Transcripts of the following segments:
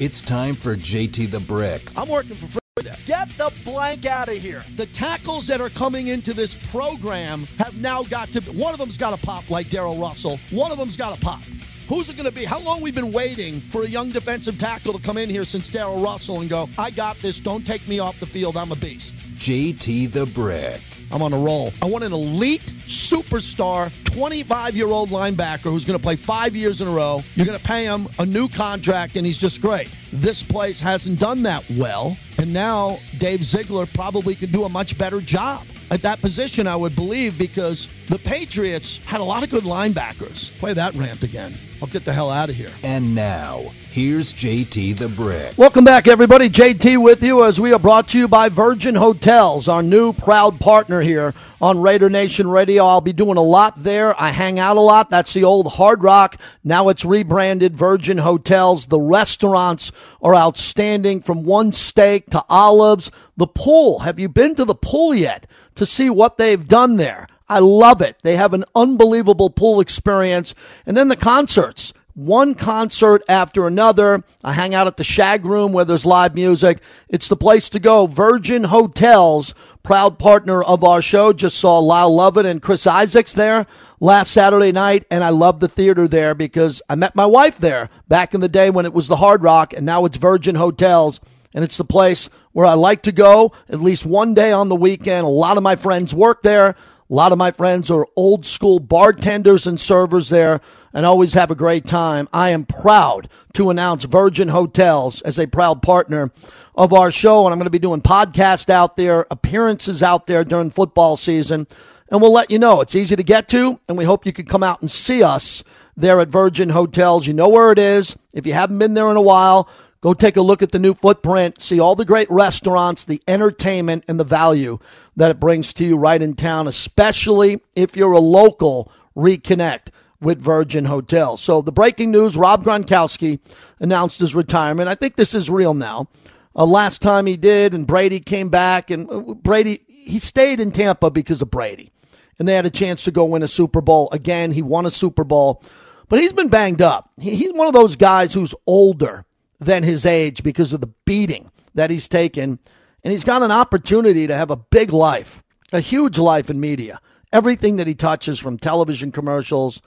It's time for JT the Brick. I'm working for free. Get the blank out of here. The tackles that are coming into this program have now got to. One of them's got to pop like Darrell Russell. One of them's got to pop. Who's it going to be? How long we've been waiting for a young defensive tackle to come in here since Darrell Russell and go, I got this. Don't take me off the field. I'm a beast. JT the Brick. I'm on a roll. I want an elite superstar 25 year old linebacker who's going to play five years in a row. You're going to pay him a new contract, and he's just great. This place hasn't done that well, and now Dave Ziegler probably can do a much better job at that position, I would believe, because the Patriots had a lot of good linebackers. Play that rant again. I'll get the hell out of here. And now, here's JT the Brick. Welcome back, everybody. JT with you as we are brought to you by Virgin Hotels, our new proud partner here on Raider Nation Radio. I'll be doing a lot there. I hang out a lot. That's the old Hard Rock. Now it's rebranded Virgin Hotels. The restaurants are outstanding from one steak to olives. The pool. Have you been to the pool yet to see what they've done there? I love it. They have an unbelievable pool experience. And then the concerts. One concert after another. I hang out at the Shag Room where there's live music. It's the place to go. Virgin Hotels, proud partner of our show. Just saw Lyle Lovett and Chris Isaacs there last Saturday night, and I love the theater there because I met my wife there back in the day when it was the Hard Rock, and now it's Virgin Hotels and it's the place where I like to go at least one day on the weekend. A lot of my friends work there. A lot of my friends are old school bartenders and servers there and always have a great time. I am proud to announce Virgin Hotels as a proud partner of our show. And I'm going to be doing podcasts out there, appearances out there during football season. And we'll let you know. It's easy to get to. And we hope you can come out and see us there at Virgin Hotels. You know where it is. If you haven't been there in a while, Go take a look at the new footprint, see all the great restaurants, the entertainment, and the value that it brings to you right in town, especially if you're a local. Reconnect with Virgin Hotels. So the breaking news: Rob Gronkowski announced his retirement. I think this is real now. Uh, last time he did, and Brady came back, and uh, Brady he stayed in Tampa because of Brady, and they had a chance to go win a Super Bowl again. He won a Super Bowl, but he's been banged up. He, he's one of those guys who's older than his age because of the beating that he's taken. And he's got an opportunity to have a big life, a huge life in media. Everything that he touches, from television commercials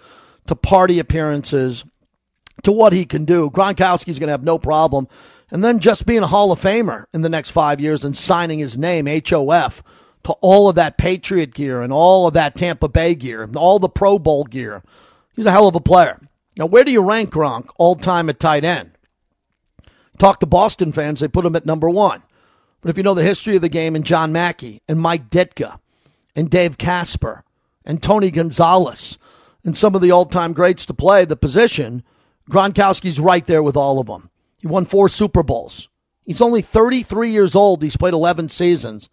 to party appearances to what he can do, Gronkowski's going to have no problem. And then just being a Hall of Famer in the next five years and signing his name, HOF, to all of that Patriot gear and all of that Tampa Bay gear, and all the Pro Bowl gear. He's a hell of a player. Now, where do you rank Gronk all time at tight end? Talk to Boston fans, they put him at number one. But if you know the history of the game and John Mackey and Mike Ditka and Dave Casper and Tony Gonzalez and some of the all time greats to play the position, Gronkowski's right there with all of them. He won four Super Bowls. He's only 33 years old. He's played 11 seasons.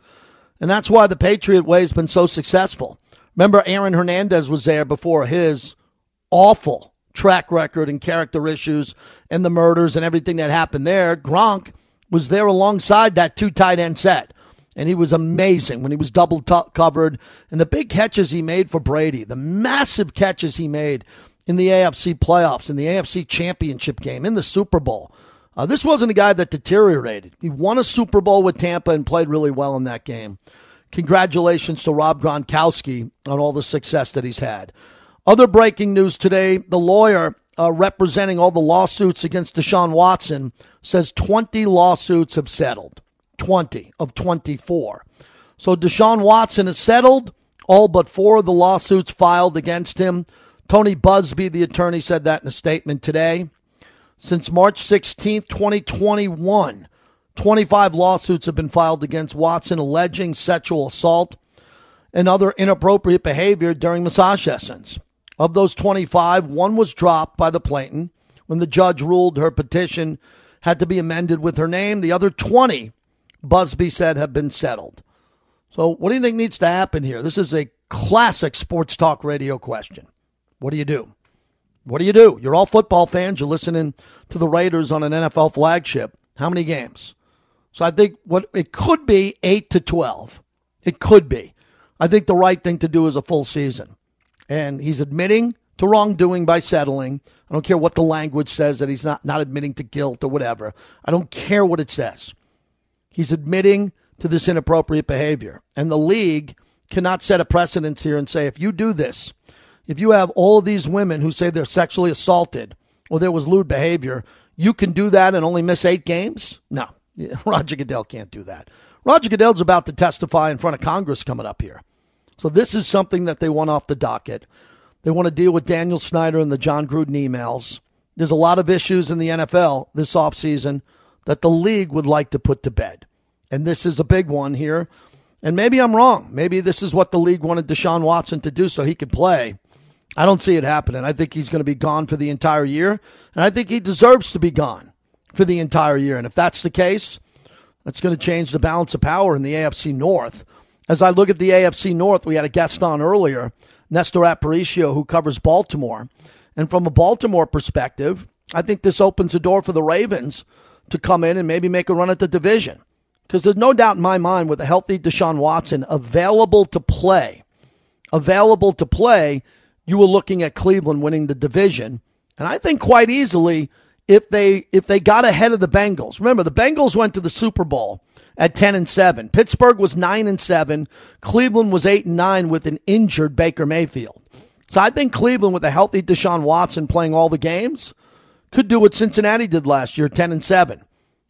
And that's why the Patriot way has been so successful. Remember, Aaron Hernandez was there before his awful track record and character issues and the murders and everything that happened there. Gronk was there alongside that two tight end set. And he was amazing when he was double t- covered. And the big catches he made for Brady, the massive catches he made in the AFC playoffs, in the AFC championship game, in the Super Bowl. Uh, this wasn't a guy that deteriorated. He won a Super Bowl with Tampa and played really well in that game. Congratulations to Rob Gronkowski on all the success that he's had. Other breaking news today the lawyer uh, representing all the lawsuits against Deshaun Watson says 20 lawsuits have settled. 20 of 24. So Deshaun Watson has settled all but four of the lawsuits filed against him. Tony Buzbee, the attorney, said that in a statement today. Since March 16, 2021, 25 lawsuits have been filed against Watson alleging sexual assault and other inappropriate behavior during massage sessions. Of those 25, one was dropped by the plaintiff when the judge ruled her petition had to be amended with her name. The other 20, Buzbee said, have been settled. So, what do you think needs to happen here? This is a classic sports talk radio question. What do you do? What do you do? You're all football fans. You're listening to the Raiders on an NFL flagship. How many games? So I think what it could be 8 to 12. It could be. I think the right thing to do is a full season. And he's admitting to wrongdoing by settling. I don't care what the language says that he's not, not admitting to guilt or whatever. I don't care what it says. He's admitting to this inappropriate behavior. And the league cannot set a precedence here and say, if you do this, if you have all of these women who say they're sexually assaulted or there was lewd behavior, you can do that and only miss eight games? No. Roger Goodell can't do that. Roger Goodell's about to testify in front of Congress coming up here. So this is something that they want off the docket. They want to deal with Daniel Snyder and the Jon Gruden emails. There's a lot of issues in the NFL this offseason that the league would like to put to bed. And this is a big one here. And maybe I'm wrong. Maybe this is what the league wanted Deshaun Watson to do so he could play. I don't see it happening. I think he's going to be gone for the entire year. And I think he deserves to be gone for the entire year. And if that's the case, that's going to change the balance of power in the AFC North. As I look at the AFC North, we had a guest on earlier, Nestor Aparicio, who covers Baltimore. And from a Baltimore perspective, I think this opens the door for the Ravens to come in and maybe make a run at the division. Because there's no doubt in my mind with a healthy Deshaun Watson available to play, available to play, you were looking at Cleveland winning the division. And I think quite easily if they if they got ahead of the Bengals. Remember, the Bengals went to the Super Bowl at 10 and 7. Pittsburgh was 9 and 7. Cleveland was 8 and 9 with an injured Baker Mayfield. So I think Cleveland with a healthy Deshaun Watson playing all the games could do what Cincinnati did last year, 10 and 7.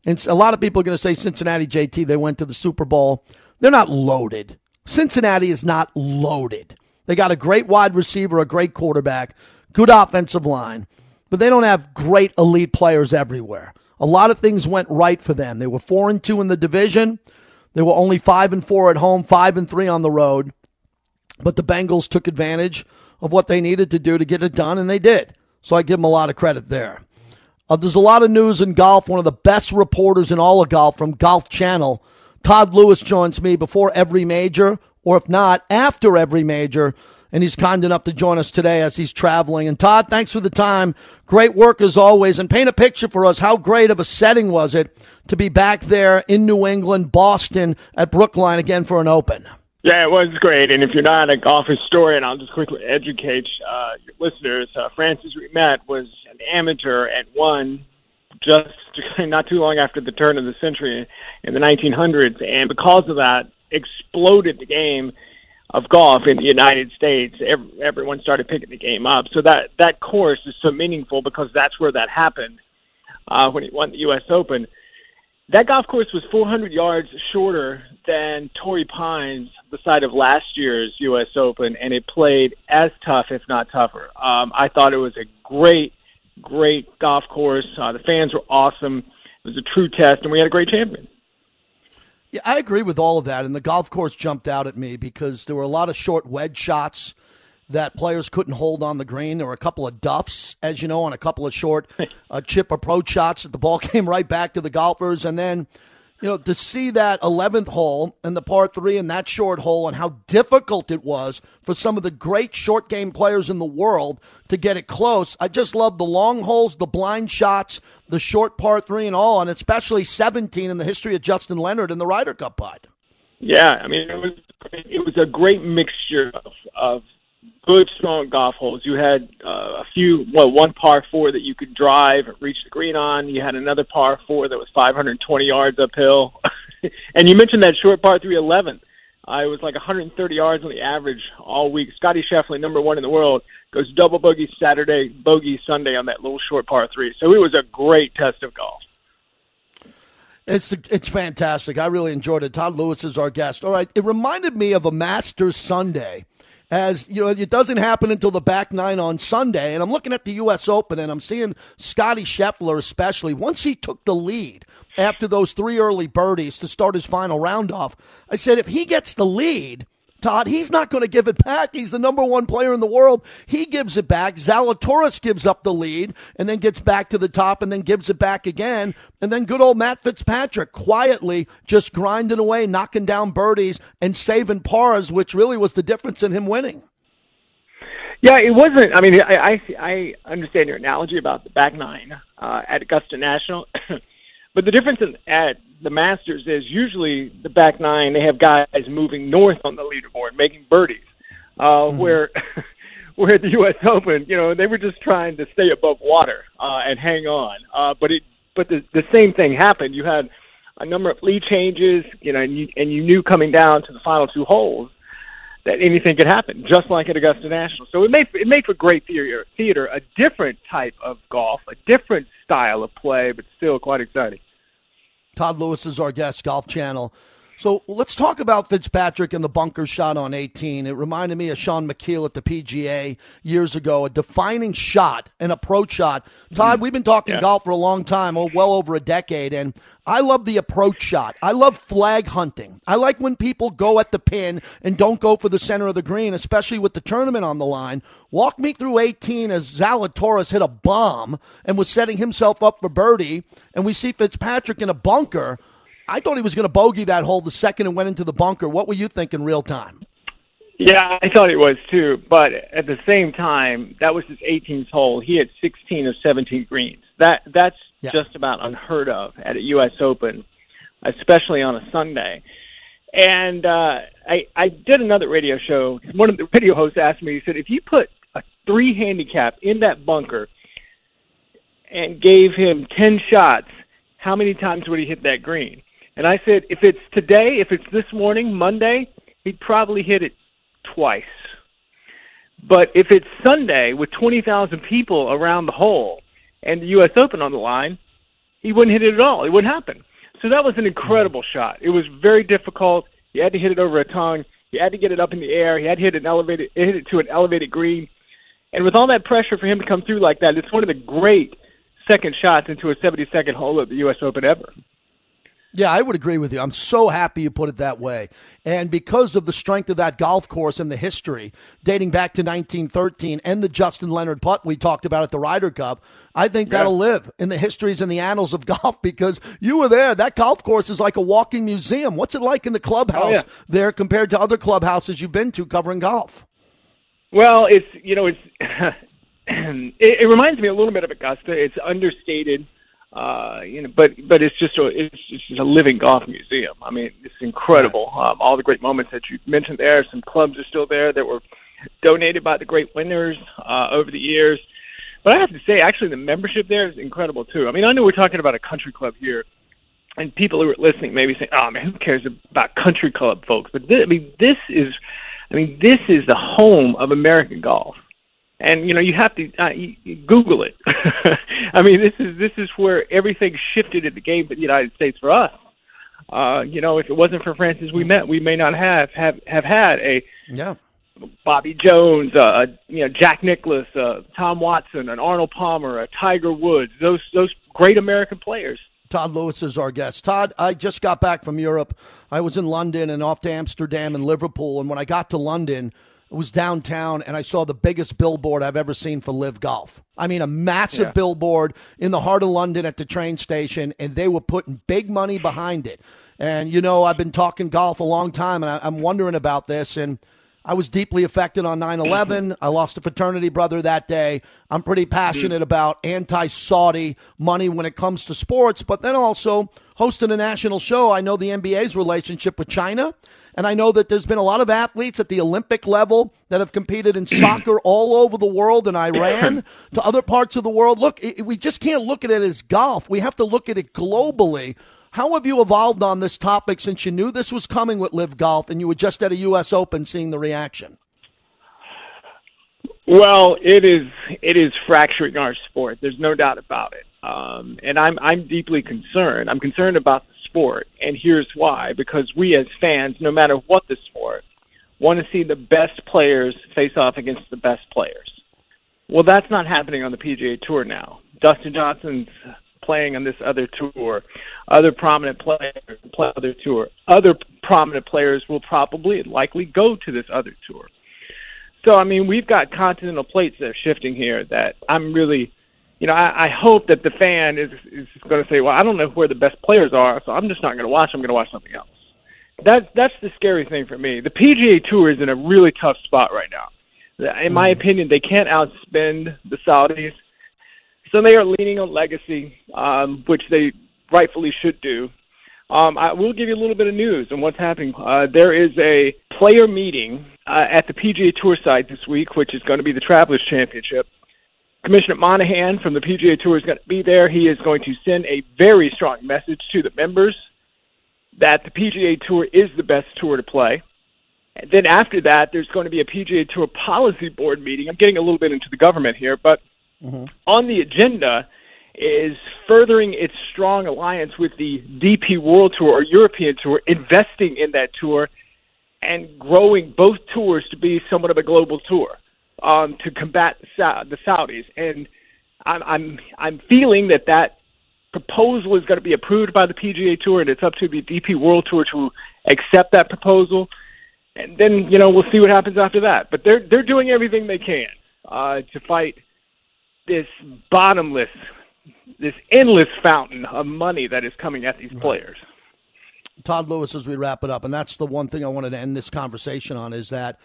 And a lot of people are going to say Cincinnati JT, they went to the Super Bowl. They're not loaded. Cincinnati is not loaded. They got a great wide receiver, a great quarterback, good offensive line, but they don't have great elite players everywhere. A lot of things went right for them. They were 4 and 2 in the division. They were only 5 and 4 at home, 5 and 3 on the road. But the Bengals took advantage of what they needed to do to get it done and they did. So I give them a lot of credit there. Uh, there's a lot of news in golf. One of the best reporters in all of golf from Golf Channel, Todd Lewis, joins me before every major, or if not, after every major. And he's kind enough to join us today as he's traveling. And Todd, thanks for the time. Great work as always. And paint a picture for us. How great of a setting was it to be back there in New England, Boston, at Brookline again for an Open? Yeah, it was great. And if you're not a golf historian, I'll just quickly educate uh, your listeners. Uh, Francis Ouimet was an amateur and won just not too long after the turn of the century in the 1900s. And because of that, exploded the game of golf in the United States. Every, everyone started picking the game up. So that, that course is so meaningful because that's where that happened uh, when he won the U.S. Open. That golf course was 400 yards shorter than Torrey Pines, the site of last year's U.S. Open, and it played as tough, if not tougher. Um, I thought it was a great, great golf course. Uh, the fans were awesome. It was a true test, and we had a great champion. Yeah, I agree with all of that. And the golf course jumped out at me because there were a lot of short wedge shots that players couldn't hold on the green. There were a couple of duffs, as you know, on a couple of short uh, chip approach shots that the ball came right back to the golfers. And then, you know, to see that 11th hole and the par three and that short hole and how difficult it was for some of the great short game players in the world to get it close. I just love the long holes, the blind shots, the short par three and all, and especially 17 in the history of Justin Leonard in the Ryder Cup putt. Yeah, I mean, it was it was a great mixture of, of good, strong golf holes. You had uh, a few, well, one par four that you could drive, reach the green on. You had another par four that was 520 yards uphill. and you mentioned that short par three 11. Uh, it was like 130 yards on the average all week. Scottie Scheffler, number one in the world, goes double bogey Saturday, bogey Sunday on that little short par three. So it was a great test of golf. It's it's fantastic. I really enjoyed it. Todd Lewis is our guest. All right, it reminded me of a Masters Sunday as you know, it doesn't happen until the back nine on Sunday. And I'm looking at the U.S. Open and I'm seeing Scottie Scheffler, especially once he took the lead after those three early birdies to start his final round off. I said, if he gets the lead, Todd, he's not going to give it back. He's the number one player in the world. He gives it back. Zalatoris gives up the lead and then gets back to the top and then gives it back again. And then good old Matt Fitzpatrick quietly just grinding away, knocking down birdies and saving pars, which really was the difference in him winning. Yeah, it wasn't. I mean, I I, I understand your analogy about the back nine uh, at Augusta National. But the difference in, at the Masters is usually the back nine they have guys moving north on the leaderboard, making birdies. Uh, mm-hmm. Where where at the U.S. Open, you know, they were just trying to stay above water uh, and hang on. Uh, but it, but the the same thing happened. You had a number of lead changes, you know, and you, and you knew coming down to the final two holes that anything could happen, just like at Augusta National. So it made it made for great theater, theater, a different type of golf, a different style of play, but still quite exciting. Todd Lewis is our guest, Golf Channel. So let's talk about Fitzpatrick and the bunker shot on 18. It reminded me of Shaun Micheel at the PGA years ago, a defining shot, an approach shot. Todd, mm-hmm. we've been talking yeah. golf for a long time, oh, well over a decade, and I love the approach shot. I love flag hunting. I like when people go at the pin and don't go for the center of the green, especially with the tournament on the line. Walk me through 18 as Zalatoris hit a bomb and was setting himself up for birdie, and we see Fitzpatrick in a bunker. I thought he was going to bogey that hole the second and went into the bunker. What were you thinking real time? Yeah, I thought it was too. But at the same time, that was his 18th hole. He had 16 of 17 greens. That that's yeah. just about unheard of at a U.S. Open, especially on a Sunday. And uh, I I did another radio show. One of the radio hosts asked me. He said, "If you put a three handicap in that bunker and gave him 10 shots, how many times would he hit that green?" And I said, if it's today, if it's this morning, Monday, he'd probably hit it twice. But if it's Sunday with 20,000 people around the hole and the U.S. Open on the line, he wouldn't hit it at all. It wouldn't happen. So that was an incredible shot. It was very difficult. He had to hit it over a tongue. He had to get it up in the air. He had to hit an elevated, hit it to an elevated green. And with all that pressure for him to come through like that, it's one of the great second shots into a 72nd hole at the U.S. Open ever. Yeah, I would agree with you. I'm so happy you put it that way. And because of the strength of that golf course and the history dating back to 1913 and the Justin Leonard putt we talked about at the Ryder Cup, I think yeah. that'll live in the histories and the annals of golf because you were there. That golf course is like a walking museum. What's it like in the clubhouse oh, yeah. there compared to other clubhouses you've been to covering golf? Well, it's, you know, it's, it, it reminds me a little bit of Augusta. It's understated uh, you know, but but it's just a it's, it's just a living golf museum. I mean, it's incredible. Um, all the great moments that you mentioned there. Some clubs are still there that were donated by the great winners uh, over the years. But I have to say, actually, the membership there is incredible too. I mean, I know we're talking about a country club here, and people who are listening maybe say, "Oh man, who cares about country club folks?" But this, I mean, this is, I mean, this is the home of American golf and you know you have to uh, you, Google it. I mean, this is this is where everything shifted in the game for the United States for us. Uh, you know, if it wasn't for Francis Ouimet, we may not have have have had a yeah. Bobby Jones, uh, you know, Jack Nicklaus, uh, Tom Watson, an Arnold Palmer, a Tiger Woods. Those those great American players. Todd Lewis is our guest. Todd, I just got back from Europe. I was in London and off to Amsterdam and Liverpool. And when I got to London, was downtown and I saw the biggest billboard I've ever seen for LIV Golf. I mean, a massive yeah. billboard in the heart of London at the train station, and they were putting big money behind it. And, you know, I've been talking golf a long time, and I, am wondering about this. And I was deeply affected on 9 11. Mm-hmm. I lost a fraternity brother that day. I'm pretty passionate mm. about anti Saudi money when it comes to sports, but then also hosting a national show. I know the NBA's relationship with China, and I know that there's been a lot of athletes at the Olympic level that have competed in soccer all over the world, in Iran to other parts of the world. Look, we just can't look at it as golf. We have to look at it globally. How have you evolved on this topic since you knew this was coming with LIV Golf and you were just at a U.S. Open seeing the reaction? Well, it is it is fracturing our sport. There's no doubt about it. Um, and I'm I'm deeply concerned. I'm concerned about the sport, and here's why: because we as fans, no matter what the sport, want to see the best players face off against the best players. Well, that's not happening on the PGA Tour now. Dustin Johnson's playing on this other tour. Other prominent players play other tour. Other prominent players will probably likely go to this other tour. So I mean, we've got continental plates that are shifting here. That I'm really, you know, I, I hope that the fan is is going to say, well, I don't know where the best players are, so I'm just not going to watch. I'm going to watch something else. That's that's the scary thing for me. The PGA Tour is in a really tough spot right now. In my mm-hmm. opinion, they can't outspend the Saudis so they are leaning on legacy, um, which they rightfully should do. Um, I will give you a little bit of news on what's happening. Uh, there is a player meeting uh, at the PGA Tour site this week, which is going to be the Travelers Championship. Commissioner Monahan from the PGA Tour is going to be there. He is going to send a very strong message to the members that the PGA Tour is the best tour to play. And then after that, there's going to be a PGA Tour policy board meeting. I'm getting a little bit into the government here, but mm-hmm. on the agenda is furthering its strong alliance with the DP World Tour or European Tour, investing in that tour and growing both tours to be somewhat of a global tour um, to combat the Saudis. And I'm, I'm I'm feeling that that proposal is going to be approved by the PGA Tour, and it's up to the DP World Tour to accept that proposal. And then you know we'll see what happens after that. But they're they're doing everything they can uh, to fight this bottomless this endless fountain of money that is coming at these players. Todd Lewis, as we wrap it up, and that's the one thing I wanted to end this conversation on is that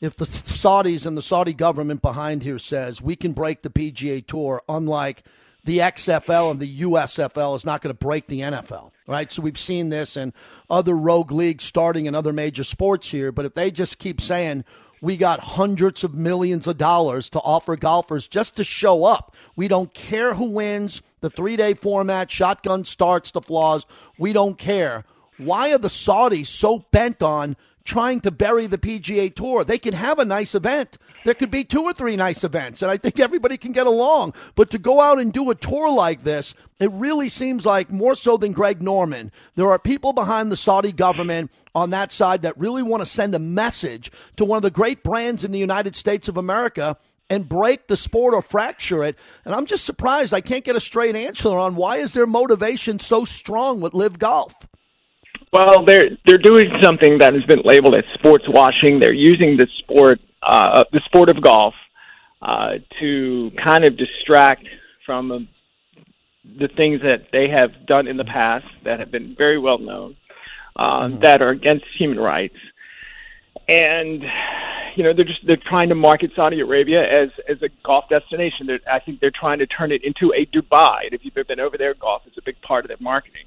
if the Saudis and the Saudi government behind here says we can break the PGA Tour, unlike the XFL and the USFL is not going to break the NFL, right? So we've seen this and other rogue leagues starting in other major sports here. But if they just keep saying we got hundreds of millions of dollars to offer golfers just to show up. We don't care who wins the three day format, shotgun starts, the flaws. We don't care. Why are the Saudis so bent on trying to bury the PGA Tour. They can have a nice event. There could be two or three nice events, and I think everybody can get along. But to go out and do a tour like this, it really seems like more so than Greg Norman, there are people behind the Saudi government on that side that really want to send a message to one of the great brands in the United States of America and break the sport or fracture it. And I'm just surprised I can't get a straight answer on why is their motivation so strong with LIV Golf. Well, they're they're doing something that has been labeled as sports washing. They're using the sport, uh, the sport of golf, uh, to kind of distract from uh, the things that they have done in the past that have been very well known, uh, mm-hmm. that are against human rights, and you know they're just they're trying to market Saudi Arabia as as a golf destination. They're, I think they're trying to turn it into a Dubai. And if you've ever been over there, golf is a big part of their marketing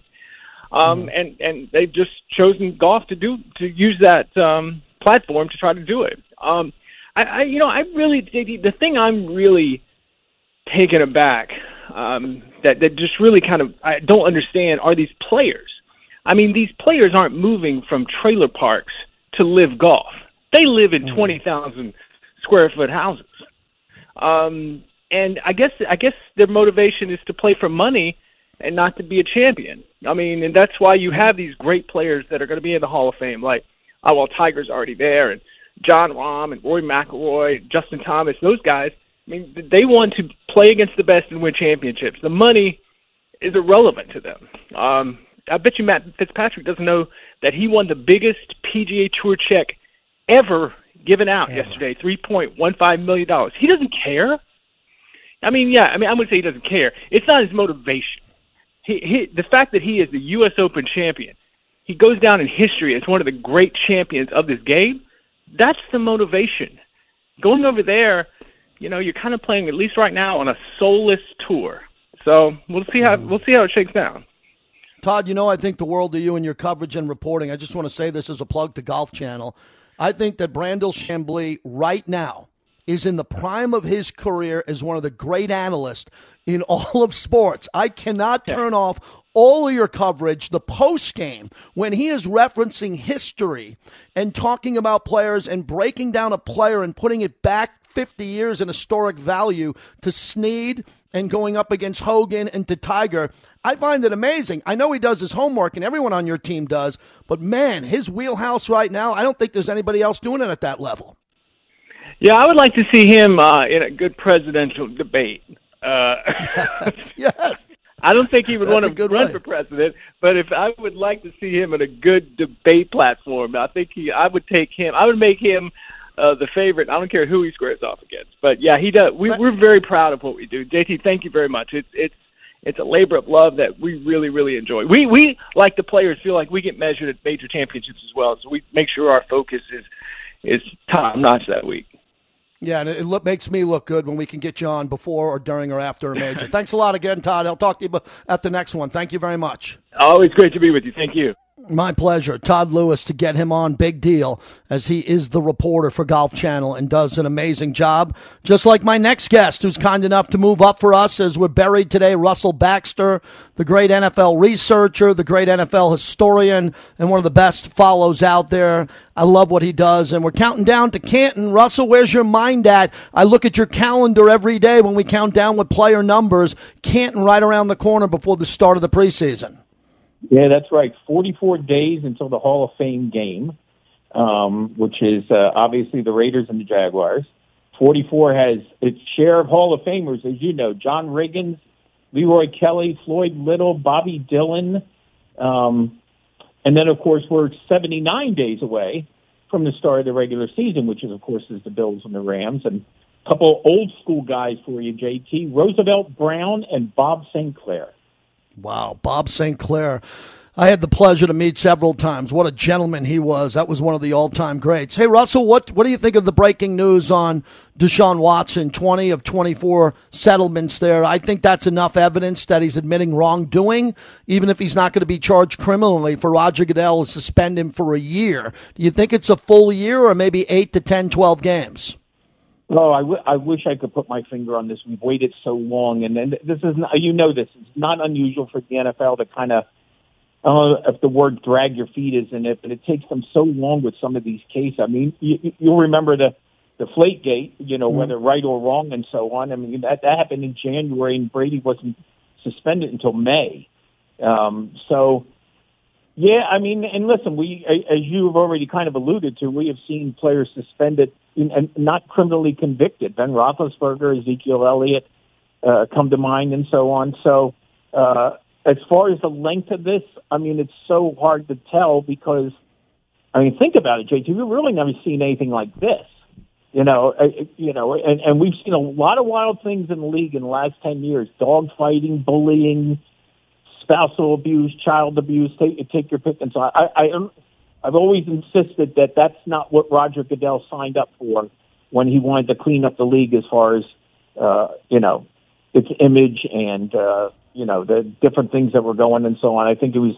um, mm-hmm. and and they've just chosen golf to do to use that um, platform to try to do it. Um, I, I you know I really the, thing I'm really taken aback um, that that just really kind of I don't understand are these players. I mean, these players aren't moving from trailer parks to LIV Golf. They live in mm-hmm. twenty thousand square foot houses. Um, and I guess I guess their motivation is to play for money and not to be a champion. I mean, and that's why you have these great players that are going to be in the Hall of Fame, like oh well, Tiger's already there, and Jon Rahm and Rory McIlroy, Justin Thomas, those guys. I mean, they want to play against the best and win championships. The money is irrelevant to them. Um, I bet you Matt Fitzpatrick doesn't know that he won the biggest PGA Tour check ever given out ever. yesterday, three point one five million dollars. He doesn't care. I mean, yeah, I mean, I'm going to say he doesn't care. It's not his motivation he, he, the fact that he is the U.S. Open champion, he goes down in history as one of the great champions of this game. That's the motivation. Going over there, you know, you're kind of playing at least right now on a soulless tour. So we'll see how we'll see how it shakes down. Todd, you know I think the world of you and your coverage and reporting. I just want to say this as a plug to Golf Channel. I think that Brandel Chamblee right now is in the prime of his career as one of the great analysts in all of sports. I cannot turn off all of your coverage, the post game, when he is referencing history and talking about players and breaking down a player and putting it back 50 years in historic value to Snead and going up against Hogan and to Tiger. I find it amazing. I know he does his homework and everyone on your team does, but man, his wheelhouse right now, I don't think there's anybody else doing it at that level. Yeah, I would like to see him uh, in a good presidential debate. Uh, yes, yes. I don't think he would want to run way. for president, but if I would like to see him in a good debate platform, I think he. I would take him. I would make him uh, the favorite. I don't care who he squares off against, but yeah, he does. We, we're very proud of what we do. JT, thank you very much. It's it's it's a labor of love that we really really enjoy. We we like the players feel like we get measured at major championships as well, so we make sure our focus is is top notch that week. Yeah, and it look, makes me look good when we can get you on before or during or after a major. Thanks a lot again, Todd. I'll talk to you at the next one. Thank you very much. Always great to be with you. Thank you. My pleasure. Todd Lewis to get him on. Big deal as he is the reporter for Golf Channel and does an amazing job. Just like my next guest, who's kind enough to move up for us as we're buried today, Russell Baxter, the great NFL researcher, the great NFL historian, and one of the best follows out there. I love what he does. And we're counting down to Canton. Russell, where's your mind at? I look at your calendar every day when we count down with player numbers. Canton right around the corner before the start of the preseason. Yeah, that's right. 44 days until the Hall of Fame game, um, which is uh, obviously the Raiders and the Jaguars. 44 has its share of Hall of Famers, as you know, John Riggins, Leroy Kelly, Floyd Little, Bobby Dillon. Um, and then, of course, we're 79 days away from the start of the regular season, which is, of course, is the Bills and the Rams. And a couple old school guys for you, JT Roosevelt Brown and Bob St. Clair. Wow, Bob St. Clair. I had the pleasure to meet several times. What a gentleman he was. That was one of the all-time greats. Hey, Russell, what what do you think of the breaking news on Deshaun Watson? Twenty of twenty-four settlements there. I think that's enough evidence that he's admitting wrongdoing, even if he's not going to be charged criminally. For Roger Goodell to suspend him for a year. Do you think it's a full year or maybe eight to 10, 12 games? Oh, I, w- I wish I could put my finger on this. We've waited so long, and, and this is not, you know this is not unusual for the NFL to kind of uh, if the word drag your feet is in it, but it takes them so long with some of these cases. I mean, you, you'll remember the the Flake Gate, you know, mm whether right or wrong and so on. I mean, that that happened in January, and Brady wasn't suspended until May. Um, so, yeah, I mean, and listen, we as you've already kind of alluded to, we have seen players suspended and not criminally convicted. Ben Roethlisberger, Ezekiel Elliott uh, come to mind, and so on. So. Uh, as far as the length of this, I mean, it's so hard to tell because, I mean, think about it, JT. We've really never seen anything like this. You know, uh, you know, and, and we've seen a lot of wild things in the league in the last ten years: dog fighting, bullying, spousal abuse, child abuse. Take take your pick. And so I, I, I've always insisted that that's not what Roger Goodell signed up for when he wanted to clean up the league as far as uh, you know its image and uh, you know the different things that were going and so on. I think it was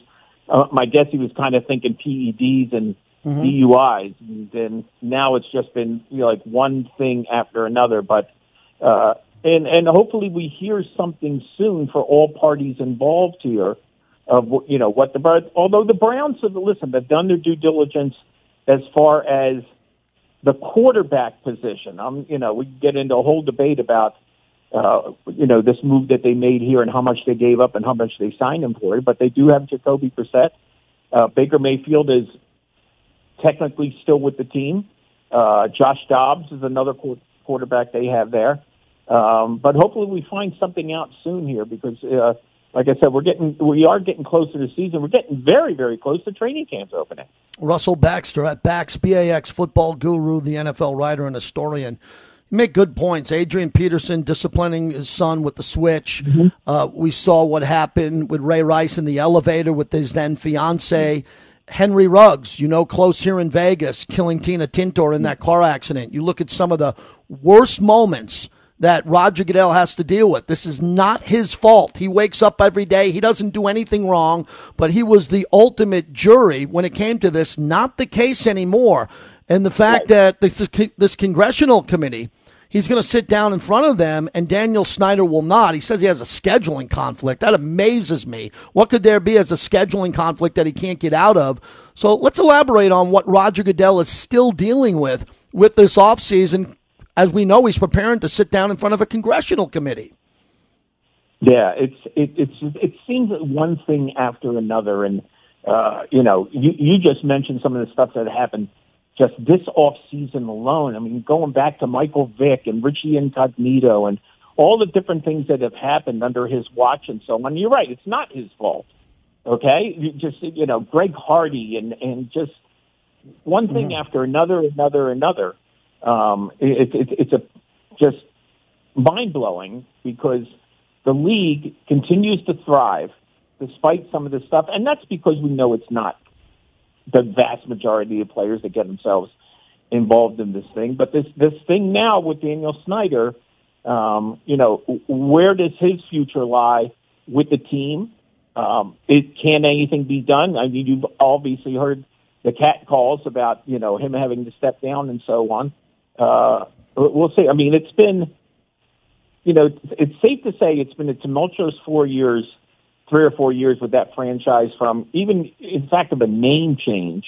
uh, my guess he was kind of thinking PEDs and mm-hmm. DUIs, and then now it's just been you know, like one thing after another. But uh, and and hopefully we hear something soon for all parties involved here of you know what the although the Browns have listen they've done their due diligence as far as the quarterback position. Um, you know we get into a whole debate about uh, you know, this move that they made here and how much they gave up and how much they signed him for. But they do have Jacoby Brissett. Uh, Baker Mayfield is technically still with the team. Uh, Josh Dobbs is another quarterback they have there. Um, but hopefully we find something out soon here because, uh, like I said, we're getting we are getting closer to the season. We're getting very very close to training camps opening. Russell Baxter at Bax BAX football guru, the NFL writer and historian make good points. Adrian Peterson disciplining his son with the switch. Mm-hmm. Uh, we saw what happened with Ray Rice in the elevator with his then fiance. Henry Ruggs, you know, close here in Vegas, killing Tina Tintor in that car accident. You look at some of the worst moments that Roger Goodell has to deal with. This is not his fault. He wakes up every day. He doesn't do anything wrong, but he was the ultimate jury when it came to this. Not the case anymore. And the fact that this, this congressional committee, he's going to sit down in front of them and Daniel Snyder will not. He says he has a scheduling conflict. That amazes me. What could there be as a scheduling conflict that he can't get out of? So let's elaborate on what Roger Goodell is still dealing with with this offseason. As we know, he's preparing to sit down in front of a congressional committee. Yeah, it's it, it's it seems one thing after another, and uh, you know, you, you just mentioned some of the stuff that happened just this off season alone. I mean, going back to Michael Vick and Richie Incognito and all the different things that have happened under his watch and so on. You're right; it's not his fault. Okay, you just you know, Greg Hardy and and just one thing mm-hmm. after another, another, another. Um, it, it, it's a just mind blowing because the league continues to thrive despite some of this stuff, and that's because we know it's not the vast majority of players that get themselves involved in this thing. But this this thing now with Daniel Snyder, um, you know, where does his future lie with the team? Um, it can anything be done? I mean, you've obviously heard the cat calls about you know him having to step down and so on. Uh, we'll see. I mean, it's been, you know, it's safe to say it's been a tumultuous four years, three or four years with that franchise. From even, in fact, of a name change.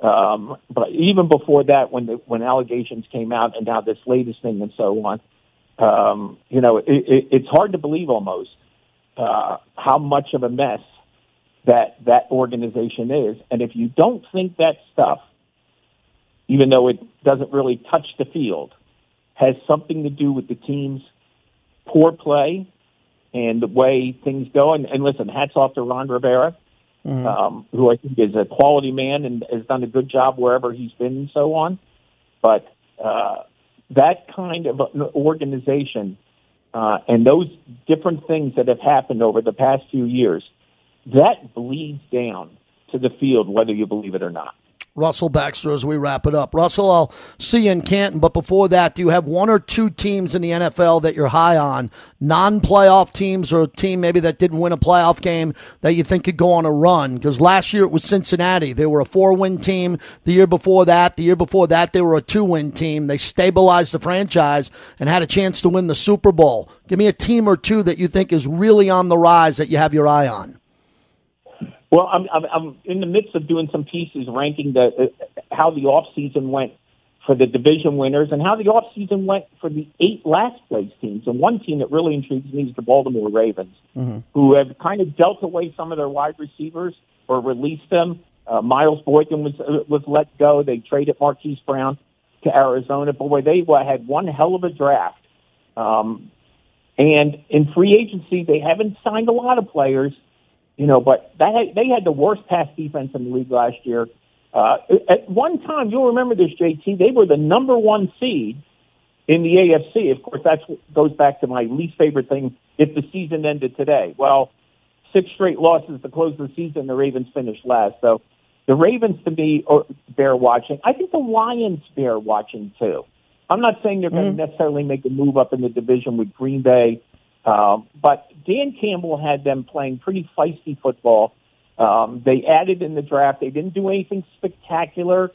Um, but even before that, when the, when allegations came out, and now this latest thing and so on, um, you know, it, it, it's hard to believe almost uh, how much of a mess that that organization is. And if you don't think that stuff, even though it doesn't really touch the field, has something to do with the team's poor play and the way things go. And, and listen, hats off to Ron Rivera, mm-hmm. um, who I think is a quality man and has done a good job wherever he's been and so on. But uh, that kind of organization uh, and those different things that have happened over the past few years – that bleeds down to the field, whether you believe it or not. Russell Baxter, as we wrap it up. Russell, I'll see you in Canton, but before that, do you have one or two teams in the NFL that you're high on? Non playoff teams or a team maybe that didn't win a playoff game that you think could go on a run? Because last year it was Cincinnati. They were a four win team. The year before that, the year before that, they were a two win team. They stabilized the franchise and had a chance to win the Super Bowl. Give me a team or two that you think is really on the rise that you have your eye on. Well, I'm, I'm, I'm in the midst of doing some pieces ranking the uh, how the off season went for the division winners and how the off season went for the eight last place teams. And one team that really intrigues me is the Baltimore Ravens, mm-hmm. who have kind of dealt away some of their wide receivers or released them. Uh, Miles Boykin was uh, was let go. They traded Marquise Brown to Arizona. Boy, they uh, had one hell of a draft. Um, and in free agency, they haven't signed a lot of players you know, but that they had the worst pass defense in the league last year. Uh, at one time, you'll remember this, JT. They were the number one seed in the AFC. Of course, that goes back to my least favorite thing. If the season ended today, well, six straight losses to close the season, the Ravens finished last. So the Ravens, to me, are, bear watching. I think the Lions bear watching too. I'm not saying they're going to mm-hmm. necessarily make a move up in the division with Green Bay um, but Dan Campbell had them playing pretty feisty football. Um, they added in the draft. They didn't do anything spectacular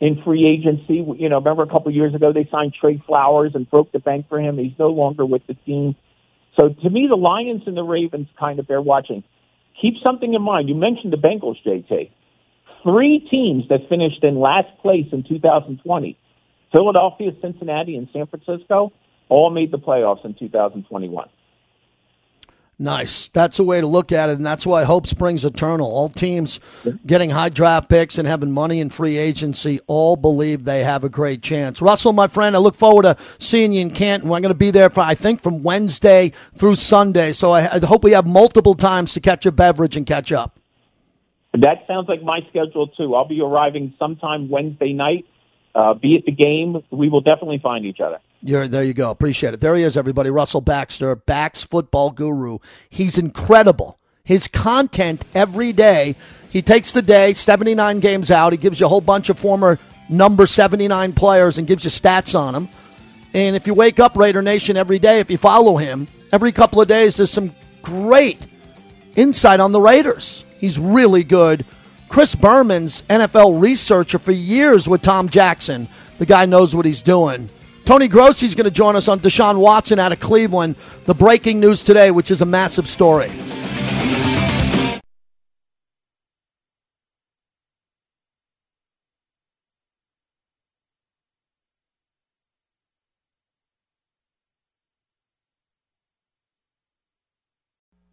in free agency. You know, remember a couple of years ago they signed Trey Flowers and broke the bank for him. He's no longer with the team. So to me, the Lions and the Ravens kind of bear watching. Keep something in mind. You mentioned the Bengals, JT. Three teams that finished in last place in 2020 Philadelphia, Cincinnati, and San Francisco all made the playoffs in 2021. Nice. That's a way to look at it, and that's why hope springs eternal. All teams getting high draft picks and having money in free agency all believe they have a great chance. Russell, my friend, I look forward to seeing you in Canton. I'm going to be there for, I think, from Wednesday through Sunday. So I, I hope we have multiple times to catch a beverage and catch up. That sounds like my schedule, too. I'll be arriving sometime Wednesday night. Uh, be at the game. We will definitely find each other. You're, there you go. Appreciate it. There he is, everybody. Russell Baxter, Bax football guru. He's incredible. His content every day, he takes the day, 79 games out. He gives you a whole bunch of former number 79 players and gives you stats on them. And if you wake up Raider Nation every day, if you follow him, every couple of days, there's some great insight on the Raiders. He's really good. Chris Berman's NFL researcher for years with Tom Jackson. The guy knows what he's doing. Tony Grossi's going to join us on Deshaun Watson out of Cleveland. The breaking news today, which is a massive story.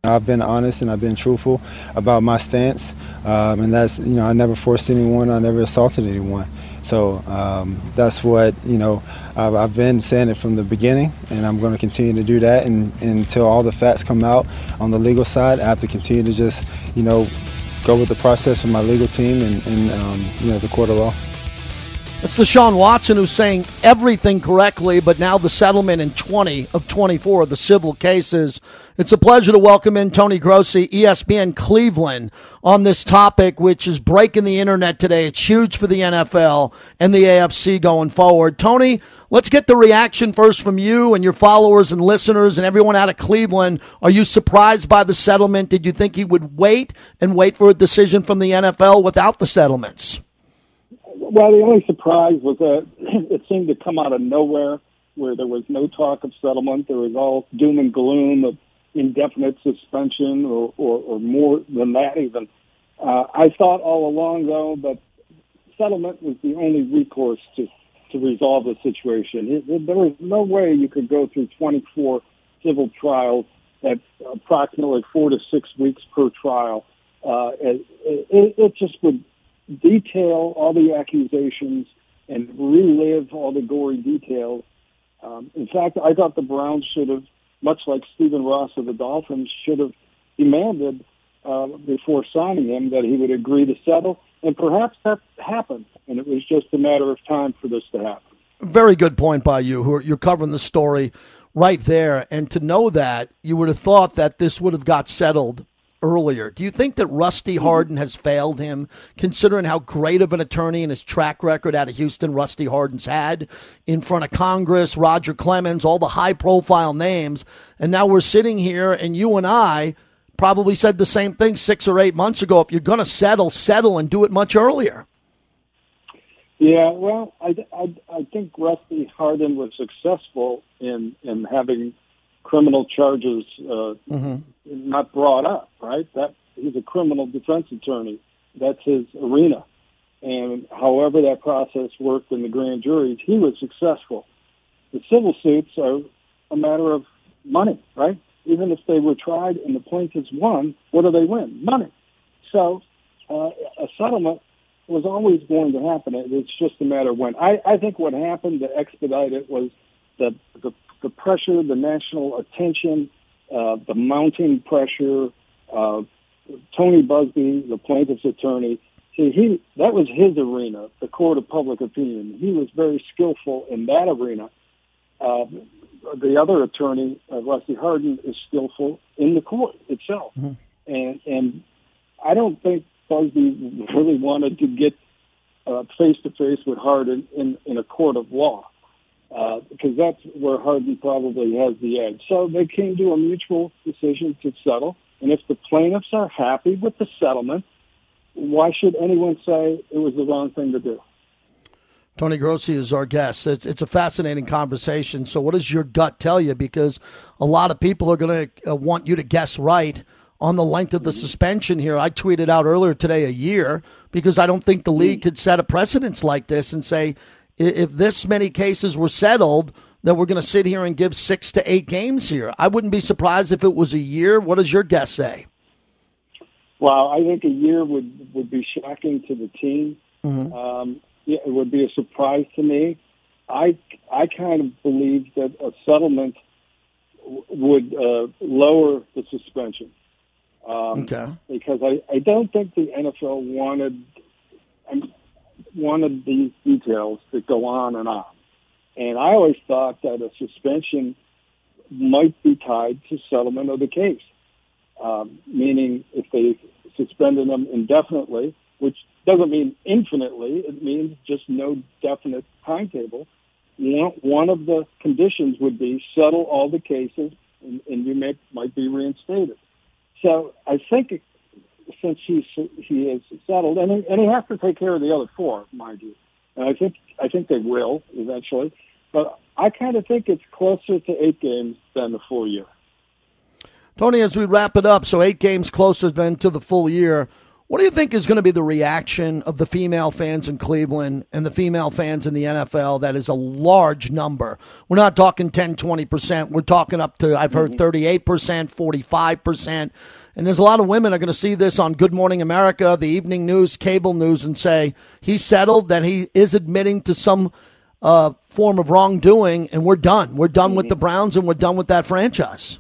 I've been honest and I've been truthful about my stance, um, and that's you know I never forced anyone, I never assaulted anyone. So um, that's what you know. I've, I've, been saying it from the beginning, and I'm going to continue to do that and, until all the facts come out on the legal side. I have to continue to just you know go with the process with my legal team and, and um, you know the court of law. It's Deshaun Watson who's saying everything correctly, but now the settlement in 20 of 24 of the civil cases. It's a pleasure to welcome in Tony Grossi, ESPN Cleveland, on this topic, which is breaking the internet today. It's huge for the NFL and the AFC going forward. Tony, let's get the reaction first from you and your followers and listeners and everyone out of Cleveland. Are you surprised by the settlement? Did you think he would wait and wait for a decision from the NFL without the settlements? Well, the only surprise was that it seemed to come out of nowhere, where there was no talk of settlement. There was all doom and gloom of indefinite suspension, or, or, or more than that even. Uh, I thought all along, though, that settlement was the only recourse to to resolve the situation. It, it, there was no way you could go through 24 civil trials at approximately four to six weeks per trial. Uh, it, it, it just would detail all the accusations and relive all the gory details. Um, in fact, I thought the Browns should have, much like Stephen Ross of the Dolphins, should have demanded uh, before signing him that he would agree to settle. And perhaps that happened, and it was just a matter of time for this to happen. Very good point by you. Who you're covering the story right there, and to know that you would have thought that this would have got settled earlier. Do you think that Rusty mm-hmm. Hardin has failed him, considering how great of an attorney and his track record out of Houston Rusty Hardin's had in front of Congress, Roger Clemens, all the high profile names? And now we're sitting here, and you and I probably said the same thing six or eight months ago. If you're going to settle, settle and do it much earlier. Yeah, well, I, I, I think Rusty Hardin was successful in in having criminal charges uh, mm-hmm. not brought up. Right? That he's a criminal defense attorney. That's his arena. And however that process worked in the grand juries, he was successful. The civil suits are a matter of money, right? Even if they were tried and the plaintiffs won, what do they win? Money. So uh, a settlement was always going to happen. It's just a matter of when. I, I think what happened to expedite it was the the the pressure, the national attention, uh, the mounting pressure. Uh, Tony Buzbee, the plaintiff's attorney, see, he that was his arena, the court of public opinion. He was very skillful in that arena. Uh, the other attorney, uh, Rusty Hardin, is skillful in the court itself, mm-hmm. and and I don't think Buzbee really wanted to get face to face with Hardin in, in a court of law uh, because that's where Hardin probably has the edge. So they came to a mutual decision to settle. And if the plaintiffs are happy with the settlement, why should anyone say it was the wrong thing to do? Tony Grossi is our guest. It's, it's, a fascinating conversation. So, what does your gut tell you? Because a lot of people are going to uh, want you to guess right on the length of the suspension here. I tweeted out earlier today a year because I don't think the league could set a precedence like this and say, if this many cases were settled, that we're going to sit here and give six to eight games here. I wouldn't be surprised if it was a year. What does your guess say? Well, I think a year would would be shocking to the team. Mm-hmm. Um, yeah, it would be a surprise to me. I I kind of believe that a settlement would uh, lower the suspension. Um, okay. Because I, I don't think the NFL wanted. I'm, wanted these details to go on and on. And I always thought that a suspension might be tied to settlement of the case, um, meaning if they suspended them indefinitely, which doesn't mean infinitely, it means just no definite timetable. One of the conditions would be settle all the cases, and, and you may, might be reinstated. So I think since he's he is settled, and he, and he has to take care of the other four, mind you. And I think I think they will eventually, but I kind of think it's closer to eight games than the full year. Tony, as we wrap it up, so eight games closer than to the full year. What do you think is going to be the reaction of the female fans in Cleveland and the female fans in the NFL? That is a large number. We're not talking 10, 20%. We're talking up to, I've heard 38%, 45%. And there's a lot of women are going to see this on Good Morning America, the evening news, cable news, and say he's settled, that he is admitting to some uh, form of wrongdoing, and we're done. We're done with the Browns, and we're done with that franchise.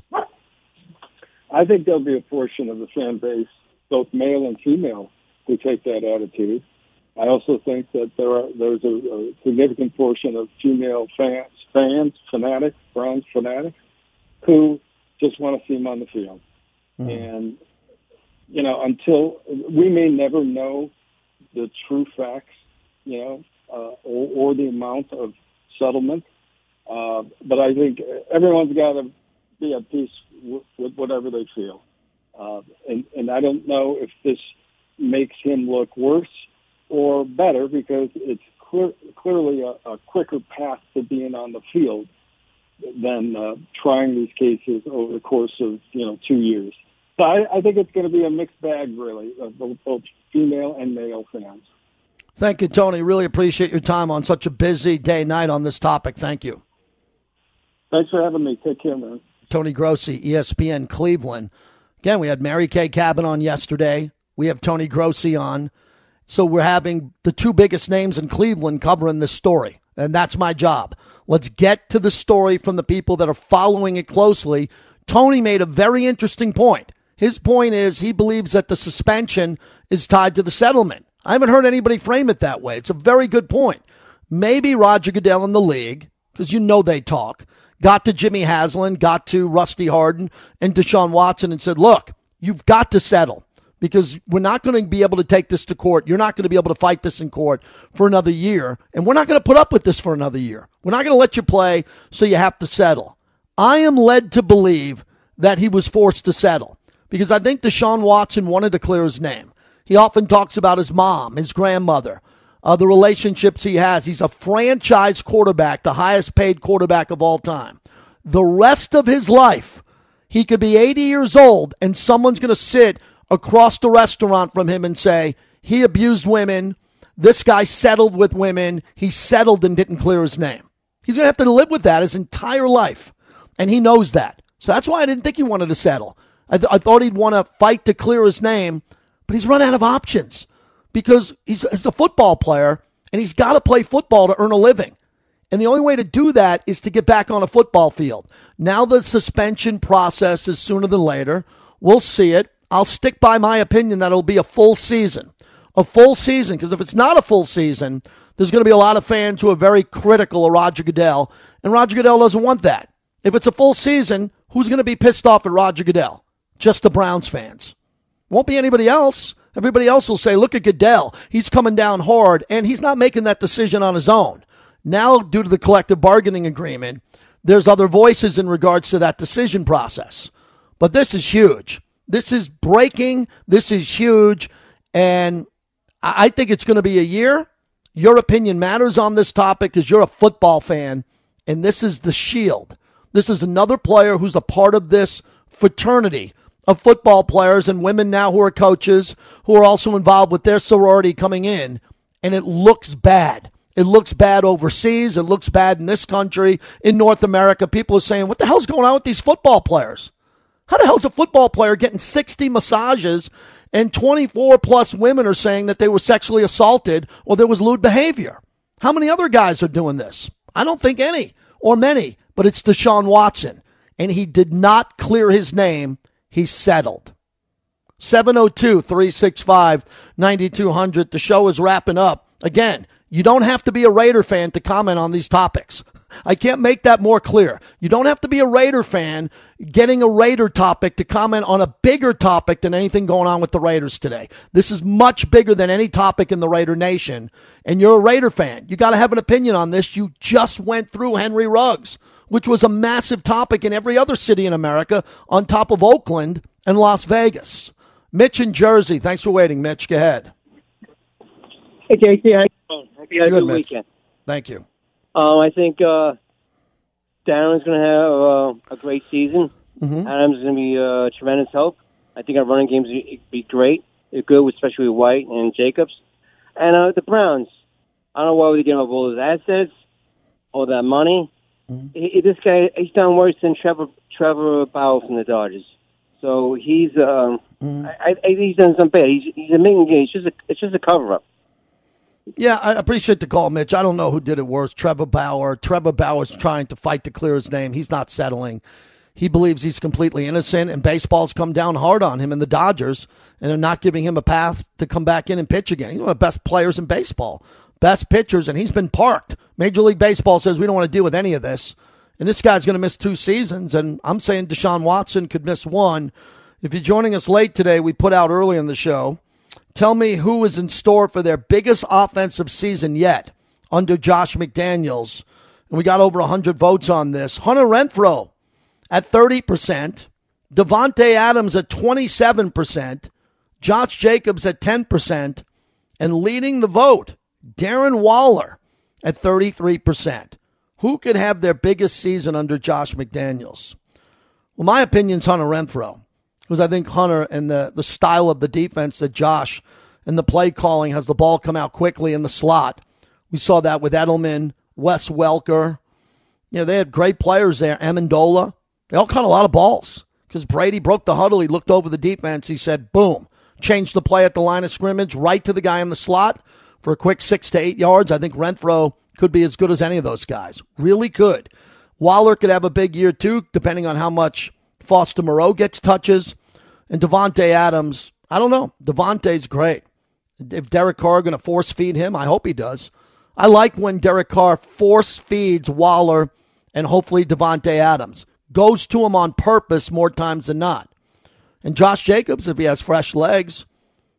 I think there'll be a portion of the fan base, both male and female, who take that attitude. I also think that there are there's a, a significant portion of female fans, fans, fanatics, Browns fanatics, who just want to see him on the field. Mm-hmm. And you know, until we may never know the true facts, you know, uh, or, or the amount of settlement. Uh, but I think everyone's got to be at peace with, with whatever they feel. Uh, and, and I don't know if this makes him look worse or better because it's clear, clearly a, a quicker path to being on the field than uh, trying these cases over the course of you know two years. So I, I think it's going to be a mixed bag, really, of both, both female and male fans. Thank you, Tony. Really appreciate your time on such a busy day night on this topic. Thank you. Thanks for having me. Take care, man. Tony Grossi, ESPN Cleveland. Again, we had Mary Kay Cabot on yesterday. We have Tony Grossi on. So we're having the two biggest names in Cleveland covering this story. And that's my job. Let's get to the story from the people that are following it closely. Tony made a very interesting point. His point is he believes that the suspension is tied to the settlement. I haven't heard anybody frame it that way. It's a very good point. Maybe Roger Goodell in the league, because you know they talk, got to Jimmy Haslam, got to Rusty Hardin and Deshaun Watson and said, look, you've got to settle because we're not going to be able to take this to court. You're not going to be able to fight this in court for another year. And we're not going to put up with this for another year. We're not going to let you play, so you have to settle. I am led to believe that he was forced to settle because I think Deshaun Watson wanted to clear his name. He often talks about his mom, his grandmother, uh, the relationships he has. He's a franchise quarterback, the highest paid quarterback of all time. The rest of his life, he could be 80 years old and someone's going to sit across the restaurant from him and say, he abused women. This guy settled with women. He settled and didn't clear his name. He's going to have to live with that his entire life. And he knows that. So that's why I didn't think he wanted to settle. I, th- I thought he'd want to fight to clear his name, but he's run out of options because he's, he's a football player and he's got to play football to earn a living. And the only way to do that is to get back on a football field. Now the suspension process is sooner than later. We'll see it. I'll stick by my opinion that it'll be a full season. A full season, because if it's not a full season, there's going to be a lot of fans who are very critical of Roger Goodell, and Roger Goodell doesn't want that. If it's a full season, who's going to be pissed off at Roger Goodell? Just the Browns fans. Won't be anybody else. Everybody else will say, look at Goodell. He's coming down hard, and he's not making that decision on his own. Now, due to the collective bargaining agreement, there's other voices in regards to that decision process. But this is huge. This is breaking. This is huge. And I think it's going to be a year. Your opinion matters on this topic because you're a football fan. And this is the shield. This is another player who's a part of this fraternity of football players and women now who are coaches who are also involved with their sorority coming in. And it looks bad. It looks bad overseas. It looks bad in this country, in North America. People are saying, what the hell's going on with these football players? How the hell's a football player getting 60 massages and 24 plus women are saying that they were sexually assaulted or there was lewd behavior? How many other guys are doing this? I don't think any or many, but it's Deshaun Watson. And he did not clear his name. He settled. 702 365 9200. The show is wrapping up. Again, you don't have to be a Raider fan to comment on these topics. I can't make that more clear. You don't have to be a Raider fan getting a Raider topic to comment on a bigger topic than anything going on with the Raiders today. This is much bigger than any topic in the Raider Nation. And you're a Raider fan. You got to have an opinion on this. You just went through Henry Ruggs, which was a massive topic in every other city in America on top of Oakland and Las Vegas. Mitch in Jersey. Thanks for waiting, Mitch. Go ahead. Hey, JT. How you doing? Hope you had Good, a good Mitch. weekend. Thank you. Um, I think uh, Darren's going to have uh, a great season. Mhm. Adams is going to be uh, tremendous help. I think our running games will be great. They're good, especially with White and Jacobs. And uh, the Browns, I don't know why we gave up all those assets, all that money. He, he- this guy, he's done worse than Trevor Trevor Bauer from the Dodgers. So he's, um, I, I, he's done some bad. He's, he's admitting it's just a, it's just a cover up. Yeah, I appreciate the call, Mitch. I don't know who did it worse, Trevor Bauer. Trevor Bauer's trying to fight to clear his name. He's not settling. he believes he's completely innocent, and baseball's come down hard on him and the Dodgers, and they're not giving him a path to come back in and pitch again. He's one of the best players in baseball, best pitchers, and he's been parked. Major League Baseball says we don't want to deal with any of this. And this guy's going to miss two seasons, and I'm saying Deshaun Watson could miss one. If you're joining us late today, we put out early in the show. Tell me who is in store for their biggest offensive season yet under Josh McDaniels. And we got over 100 votes on this. Hunter Renfrow at 30%, Davante Adams at 27%, Josh Jacobs at 10%, and leading the vote, Darren Waller at 33%. Who could have their biggest season under Josh McDaniels? Well, my opinion's Hunter Renfrow, because I think Hunter and the, the style of the defense that Josh and the play calling has the ball come out quickly in the slot. We saw that with Edelman, Wes Welker. You know, they had great players there. Amendola. They all caught a lot of balls because Brady broke the huddle. He looked over the defense. He said, boom, changed the play at the line of scrimmage right to the guy in the slot for a quick six to eight yards. I think Renfrow could be as good as any of those guys. Really could. Waller could have a big year too, depending on how much Foster Moreau gets touches. And Davante Adams, I don't know. Davante's great. If Derek Carr going to force feed him, I hope he does. I like when Derek Carr force feeds Waller and hopefully Davante Adams goes to him on purpose more times than not. And Josh Jacobs, if he has fresh legs,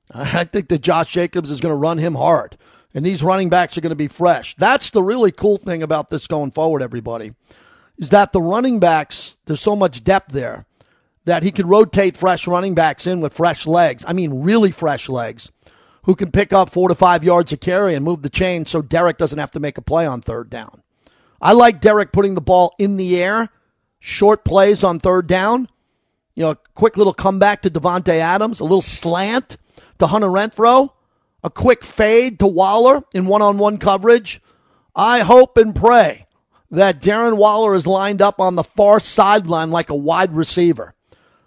I think that Josh Jacobs is going to run him hard. And these running backs are going to be fresh. That's the really cool thing about this going forward, everybody, is that the running backs, there's so much depth there that he could rotate fresh running backs in with fresh legs. I mean, really fresh legs, who can pick up four to five yards of carry and move the chain so Derek doesn't have to make a play on third down. I like Derek putting the ball in the air short plays on third down. You know, a quick little comeback to Davante Adams, a little slant to Hunter Renfrow, a quick fade to Waller in one-on-one coverage. I hope and pray that Darren Waller is lined up on the far sideline like a wide receiver.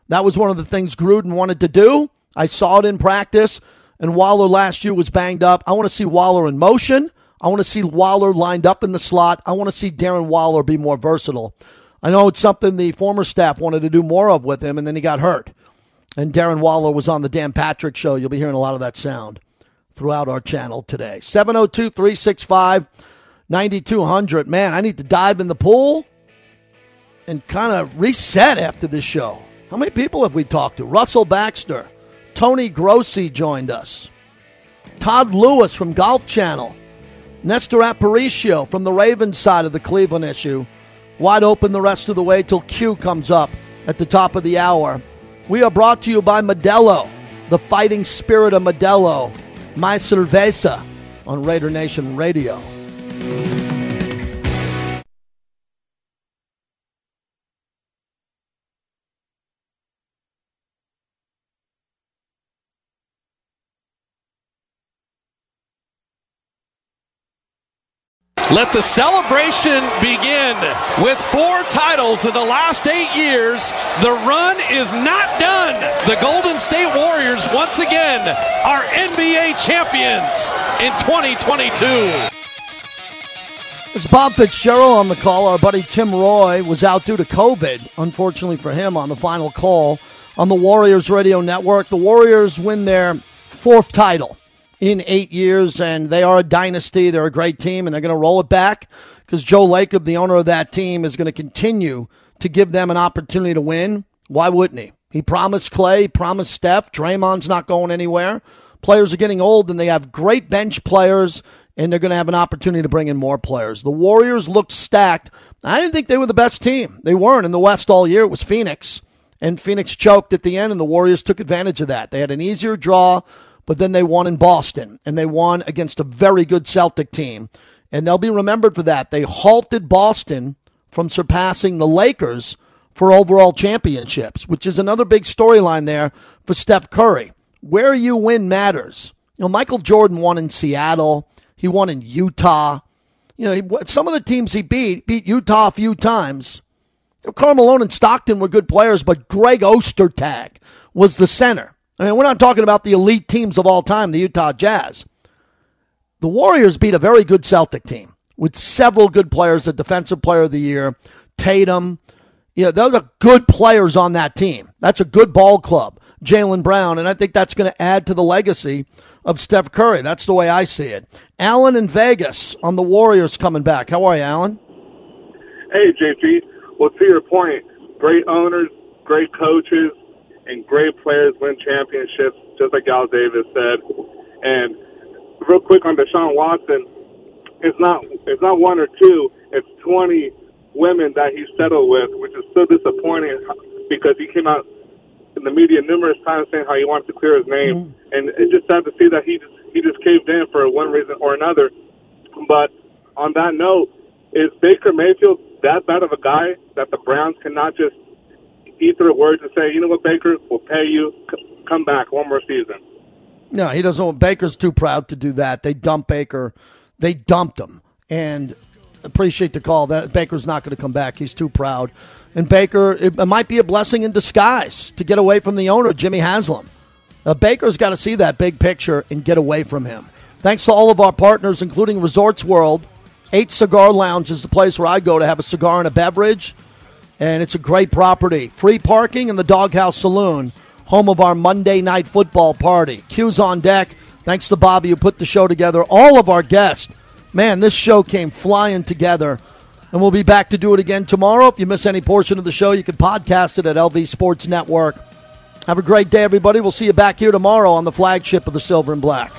That was one of the things Gruden wanted to do. I saw it in practice, and Waller last year was banged up. I want to see Waller in motion. I want to see Waller lined up in the slot. I want to see Darren Waller be more versatile. I know it's something the former staff wanted to do more of with him, and then he got hurt. And Darren Waller was on the Dan Patrick show. You'll be hearing a lot of that sound throughout our channel today. 702 365 9200. Man, I need to dive in the pool and kind of reset after this show. How many people have we talked to? Russell Baxter, Tony Grossi joined us, Todd Lewis from Golf Channel, Nestor Aparicio from the Ravens side of the Cleveland issue wide open the rest of the way till Q comes up at the top of the hour. We are brought to you by Modelo, the fighting spirit of Modelo, My Cerveza on Raider Nation Radio. Let the celebration begin. With four titles in the last eight years, the run is not done. The Golden State Warriors, once again, are NBA champions in 2022. It's Bob Fitzgerald on the call. Our buddy Tim Roye was out due to COVID, unfortunately for him, on the final call on the Warriors Radio Network. The Warriors win their fourth title in eight years, and they are a dynasty. They're a great team, and they're going to roll it back because Joe Lacob, the owner of that team, is going to continue to give them an opportunity to win. Why wouldn't he? He promised Clay, promised Steph. Draymond's not going anywhere. Players are getting old, and they have great bench players, and they're going to have an opportunity to bring in more players. The Warriors looked stacked. I didn't think they were the best team. They weren't in the West all year. It was Phoenix, and Phoenix choked at the end, and the Warriors took advantage of that. They had an easier draw but then they won in Boston and they won against a very good Celtic team. And they'll be remembered for that. They halted Boston from surpassing the Lakers for overall championships, which is another big storyline there for Steph Curry. Where you win matters. You know, Michael Jordan won in Seattle. He won in Utah. You know, he, some of the teams he beat beat Utah a few times. You know, and Stockton were good players, but Greg Ostertag was the center. I mean, we're not talking about the elite teams of all time, the Utah Jazz. The Warriors beat a very good Celtic team with several good players, the defensive player of the year, Tatum, Yeah, those are good players on that team. That's a good ball club, Jaylen Brown, and I think that's going to add to the legacy of Steph Curry. That's the way I see it. Allen in Vegas on the Warriors coming back. How are you, Allen? Hey, JP. Well, to your point, great owners, great coaches, and great players win championships, just like Al Davis said. And real quick on Deshaun Watson, it's not it's not one or two, it's twenty women that he settled with, which is so disappointing because he came out in the media numerous times saying how he wants to clear his name, mm-hmm. and it's just sad to see that he just he just caved in for one reason or another. But on that note, is Baker Mayfield that bad of a guy that the Browns cannot just eat their words and say, you know what, Baker, we'll pay you, come back one more season? No, he doesn't. Want, Baker's too proud to do that. They dumped Baker. They dumped him, and appreciate the call. That Baker's not going to come back. He's too proud. And Baker, it, it, might be a blessing in disguise to get away from the owner, Jimmy Haslam. Uh, Baker's got to see that big picture and get away from him. Thanks to all of our partners, including Resorts World. Eight Cigar Lounge is the place where I go to have a cigar and a beverage, and it's a great property. Free parking in the Dawg House Saloon, home of our Monday night football party. Q's on deck. Thanks to Bobby who put the show together. All of our guests. Man, this show came flying together. And we'll be back to do it again tomorrow. If you miss any portion of the show, you can podcast it at LV Sports Network. Have a great day, everybody. We'll see you back here tomorrow on the flagship of the Silver and Black.